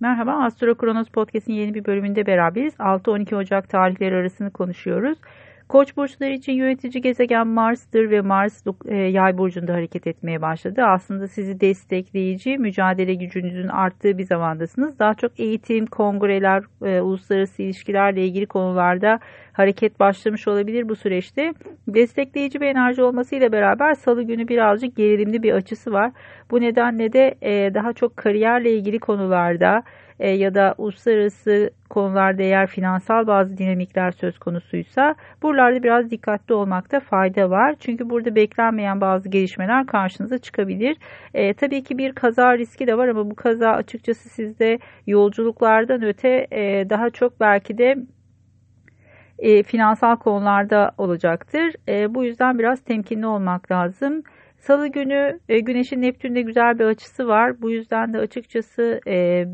Merhaba, Astro Kronos Podcast'in yeni bir bölümünde beraberiz. 6-12 Ocak tarihleri arasını konuşuyoruz. Koç burçları için yönetici gezegen Mars'tır ve Mars e, yay burcunda hareket etmeye başladı. Aslında sizi destekleyici, mücadele gücünüzün arttığı bir zamandasınız. Daha çok eğitim, kongreler, e, uluslararası ilişkilerle ilgili konularda hareket başlamış olabilir bu süreçte. Destekleyici bir enerji olmasıyla beraber salı günü birazcık gerilimli bir açısı var. Bu nedenle de e, daha çok kariyerle ilgili konularda e, ya da uluslararası konularda eğer finansal bazı dinamikler söz konusuysa buralarda biraz dikkatli olmakta fayda var. Çünkü burada beklenmeyen bazı gelişmeler karşınıza çıkabilir. E, tabii ki bir kaza riski de var ama bu kaza açıkçası sizde yolculuklardan öte e, daha çok belki de e, finansal konularda olacaktır. E, bu yüzden biraz temkinli olmak lazım. Salı günü e, Güneş'in Neptün'de güzel bir açısı var. Bu yüzden de açıkçası e,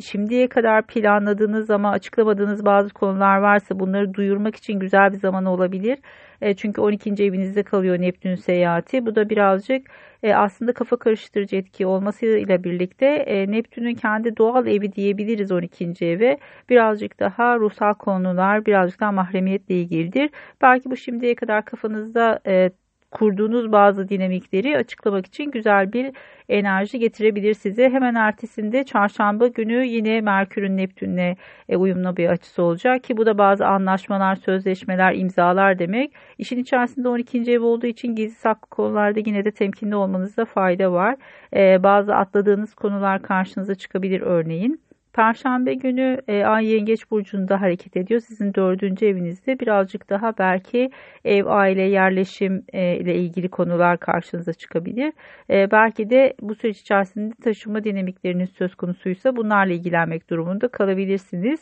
şimdiye kadar planladığınız ama açıklamadığınız bazı konular varsa bunları duyurmak için güzel bir zaman olabilir. E, çünkü 12. evinizde kalıyor Neptün seyahati. Bu da birazcık e, aslında kafa karıştırıcı etki olmasıyla birlikte e, Neptün'ün kendi doğal evi diyebiliriz 12. eve. Birazcık daha ruhsal konular, birazcık daha mahremiyetle ilgilidir. Belki bu şimdiye kadar kafanızda e, kurduğunuz bazı dinamikleri açıklamak için güzel bir enerji getirebilir size. Hemen ertesinde çarşamba günü yine Merkür'ün Neptün'le e, uyumlu bir açısı olacak ki bu da bazı anlaşmalar, sözleşmeler, imzalar demek. İşin içerisinde 12. ev olduğu için gizli saklı konularda yine de temkinli olmanızda fayda var. E, bazı atladığınız konular karşınıza çıkabilir örneğin. Perşembe günü e, Ay Yengeç Burcu'nda hareket ediyor. Sizin dördüncü evinizde birazcık daha belki ev, aile, yerleşim e, ile ilgili konular karşınıza çıkabilir. E, belki de bu süreç içerisinde taşıma dinamikleriniz söz konusuysa bunlarla ilgilenmek durumunda kalabilirsiniz.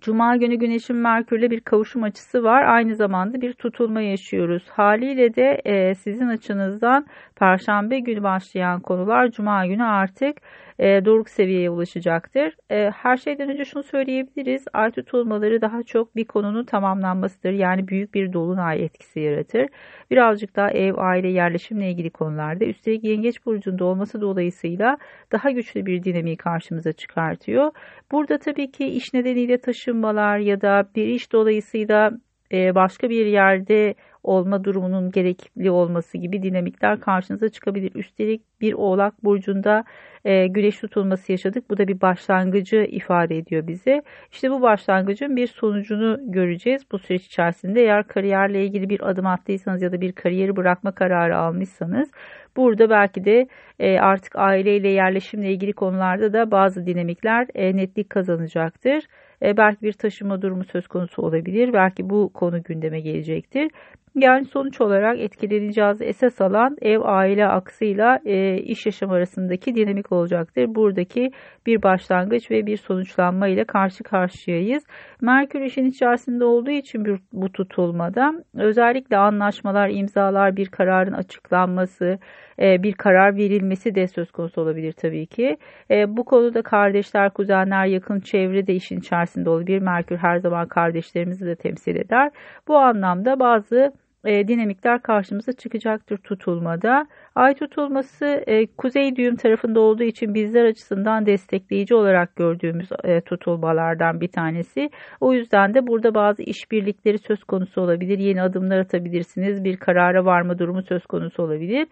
Cuma günü Güneş'in Merkür'le bir kavuşum açısı var. Aynı zamanda bir tutulma yaşıyoruz. Haliyle de e, sizin açınızdan Perşembe günü başlayan konular Cuma günü artık e, doruk seviyeye ulaşacaktır. E, her şeyden önce şunu söyleyebiliriz. Ay tutulmaları daha çok bir konunun tamamlanmasıdır. Yani büyük bir dolunay etkisi yaratır. Birazcık daha ev, aile, yerleşimle ilgili konularda. Üstelik yengeç burcunda olması dolayısıyla daha güçlü bir dinamiği karşımıza çıkartıyor. Burada tabii ki iş nedeniyle taşınmalar ya da bir iş dolayısıyla başka bir yerde olma durumunun gerekli olması gibi dinamikler karşınıza çıkabilir. Üstelik bir oğlak burcunda e, güneş tutulması yaşadık. Bu da bir başlangıcı ifade ediyor bize. İşte bu başlangıcın bir sonucunu göreceğiz bu süreç içerisinde. Eğer kariyerle ilgili bir adım attıysanız ya da bir kariyeri bırakma kararı almışsanız burada belki de e, artık aileyle yerleşimle ilgili konularda da bazı dinamikler e, netlik kazanacaktır. E, belki bir taşıma durumu söz konusu olabilir. Belki bu konu gündeme gelecektir. Yani sonuç olarak etkileneceğiz esas alan ev aile aksıyla e, iş yaşam arasındaki dinamik olacaktır. Buradaki bir başlangıç ve bir sonuçlanma ile karşı karşıyayız. Merkür işin içerisinde olduğu için bir, bu tutulmada özellikle anlaşmalar, imzalar, bir kararın açıklanması, e, bir karar verilmesi de söz konusu olabilir tabii ki. E, bu konuda kardeşler, kuzenler, yakın çevre de işin içerisinde olabilir. Merkür her zaman kardeşlerimizi de temsil eder. Bu anlamda bazı e, dinamikler karşımıza çıkacaktır tutulmada. Ay tutulması e, kuzey düğüm tarafında olduğu için bizler açısından destekleyici olarak gördüğümüz e, tutulmalardan bir tanesi. O yüzden de burada bazı işbirlikleri söz konusu olabilir. Yeni adımlar atabilirsiniz. Bir karara varma durumu söz konusu olabilir.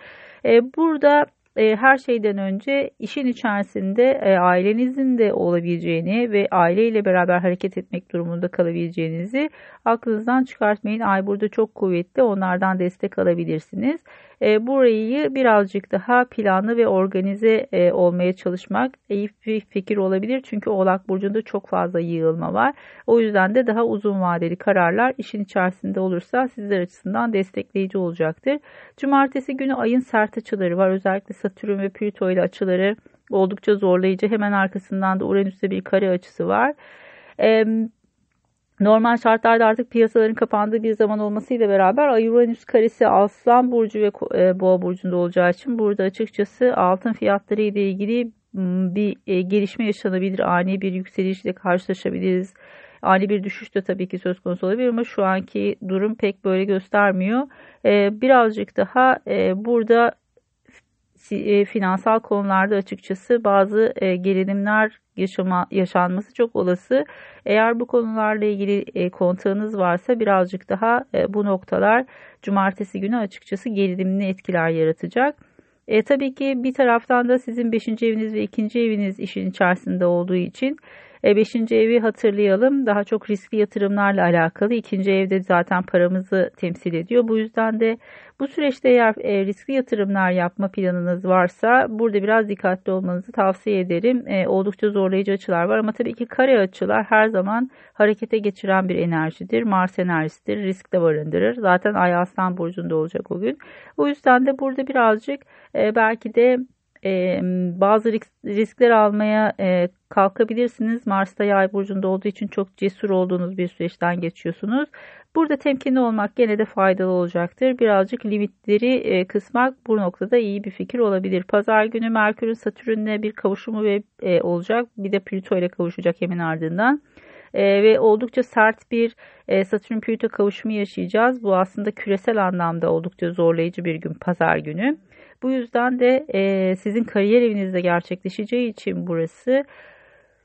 E, burada e, her şeyden önce işin içerisinde e, ailenizin de olabileceğini ve aileyle beraber hareket etmek durumunda kalabileceğinizi aklınızdan çıkartmayın. Ay burada çok kuvvetli onlardan destek alabilirsiniz. E, burayı birazcık daha planlı ve organize e, olmaya çalışmak iyi bir fikir olabilir. Çünkü Oğlak Burcu'nda çok fazla yığılma var. O yüzden de daha uzun vadeli kararlar işin içerisinde olursa sizler açısından destekleyici olacaktır. Cumartesi günü ayın sert açıları var. Özellikle Satürn ve Plüto ile açıları oldukça zorlayıcı. Hemen arkasından da Uranüs'te bir kare açısı var. Normal şartlarda artık piyasaların kapandığı bir zaman olmasıyla beraber Ay Uranüs karesi Aslan burcu ve e, Boğa burcunda olacağı için burada açıkçası altın fiyatları ile ilgili bir e, gelişme yaşanabilir. Ani bir yükselişle karşılaşabiliriz. Ani bir düşüş de tabii ki söz konusu olabilir ama şu anki durum pek böyle göstermiyor. E, birazcık daha burada finansal konularda açıkçası bazı e, gerilimler yaşama, yaşanması çok olası. Eğer bu konularla ilgili e, kontağınız varsa birazcık daha e, bu noktalar cumartesi günü açıkçası gerilimli etkiler yaratacak. E, tabii ki bir taraftan da sizin 5. eviniz ve 2. eviniz işin içerisinde olduğu için e, beşinci evi hatırlayalım. Daha çok riskli yatırımlarla alakalı. İkinci evde zaten paramızı temsil ediyor. Bu yüzden de bu süreçte eğer e, riskli yatırımlar yapma planınız varsa burada biraz dikkatli olmanızı tavsiye ederim. E, oldukça zorlayıcı açılar var ama tabii ki kare açılar her zaman harekete geçiren bir enerjidir. Mars enerjisidir. Risk de barındırır. Zaten Ay Aslan Burcu'nda olacak o gün. O yüzden de burada birazcık e, belki de e, bazı riskler almaya e, kalkabilirsiniz. Mars'ta yay burcunda olduğu için çok cesur olduğunuz bir süreçten geçiyorsunuz. Burada temkinli olmak gene de faydalı olacaktır. Birazcık limitleri e, kısmak bu noktada iyi bir fikir olabilir. Pazar günü Merkür'ün Satürn'le bir kavuşumu ve e, olacak. Bir de Plüto ile kavuşacak hemen ardından. E, ve oldukça sert bir e, Satürn Plüto kavuşumu yaşayacağız. Bu aslında küresel anlamda oldukça zorlayıcı bir gün pazar günü. Bu yüzden de e, sizin kariyer evinizde gerçekleşeceği için burası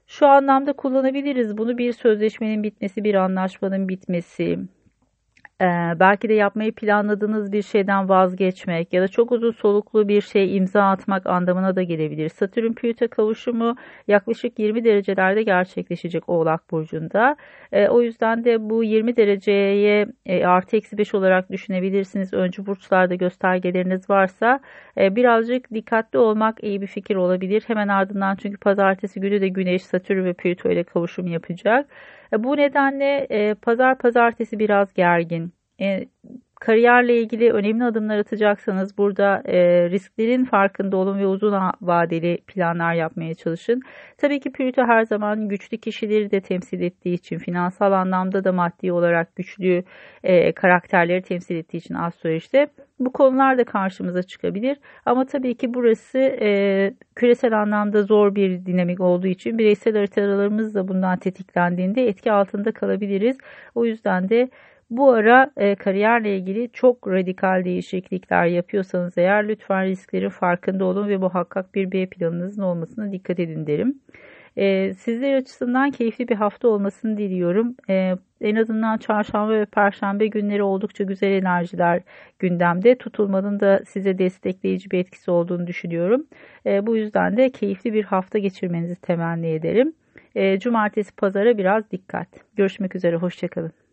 şu anlamda kullanabiliriz. Bunu bir sözleşmenin bitmesi, bir anlaşmanın bitmesi, ee, belki de yapmayı planladığınız bir şeyden vazgeçmek ya da çok uzun soluklu bir şey imza atmak anlamına da gelebilir. Satürn Plüto kavuşumu yaklaşık 20 derecelerde gerçekleşecek Oğlak Burcu'nda. Ee, o yüzden de bu 20 dereceye e, artı eksi 5 olarak düşünebilirsiniz. Öncü burçlarda göstergeleriniz varsa e, birazcık dikkatli olmak iyi bir fikir olabilir. Hemen ardından çünkü pazartesi günü de Güneş, Satürn ve Plüto ile kavuşum yapacak. E, bu nedenle e, pazar pazartesi biraz gergin. Kariyerle ilgili önemli adımlar atacaksanız burada e, risklerin farkında olun ve uzun vadeli planlar yapmaya çalışın. Tabii ki Plüto her zaman güçlü kişileri de temsil ettiği için finansal anlamda da maddi olarak güçlü e, karakterleri temsil ettiği için astrolojide bu konular da karşımıza çıkabilir. Ama tabii ki burası e, küresel anlamda zor bir dinamik olduğu için bireysel haritalarımız da bundan tetiklendiğinde etki altında kalabiliriz. O yüzden de bu ara e, kariyerle ilgili çok radikal değişiklikler yapıyorsanız eğer lütfen risklerin farkında olun ve muhakkak bir B planınızın olmasına dikkat edin derim. E, sizler açısından keyifli bir hafta olmasını diliyorum. E, en azından çarşamba ve perşembe günleri oldukça güzel enerjiler gündemde. Tutulmanın da size destekleyici bir etkisi olduğunu düşünüyorum. E, bu yüzden de keyifli bir hafta geçirmenizi temenni ederim. E, cumartesi pazara biraz dikkat. Görüşmek üzere, hoşçakalın.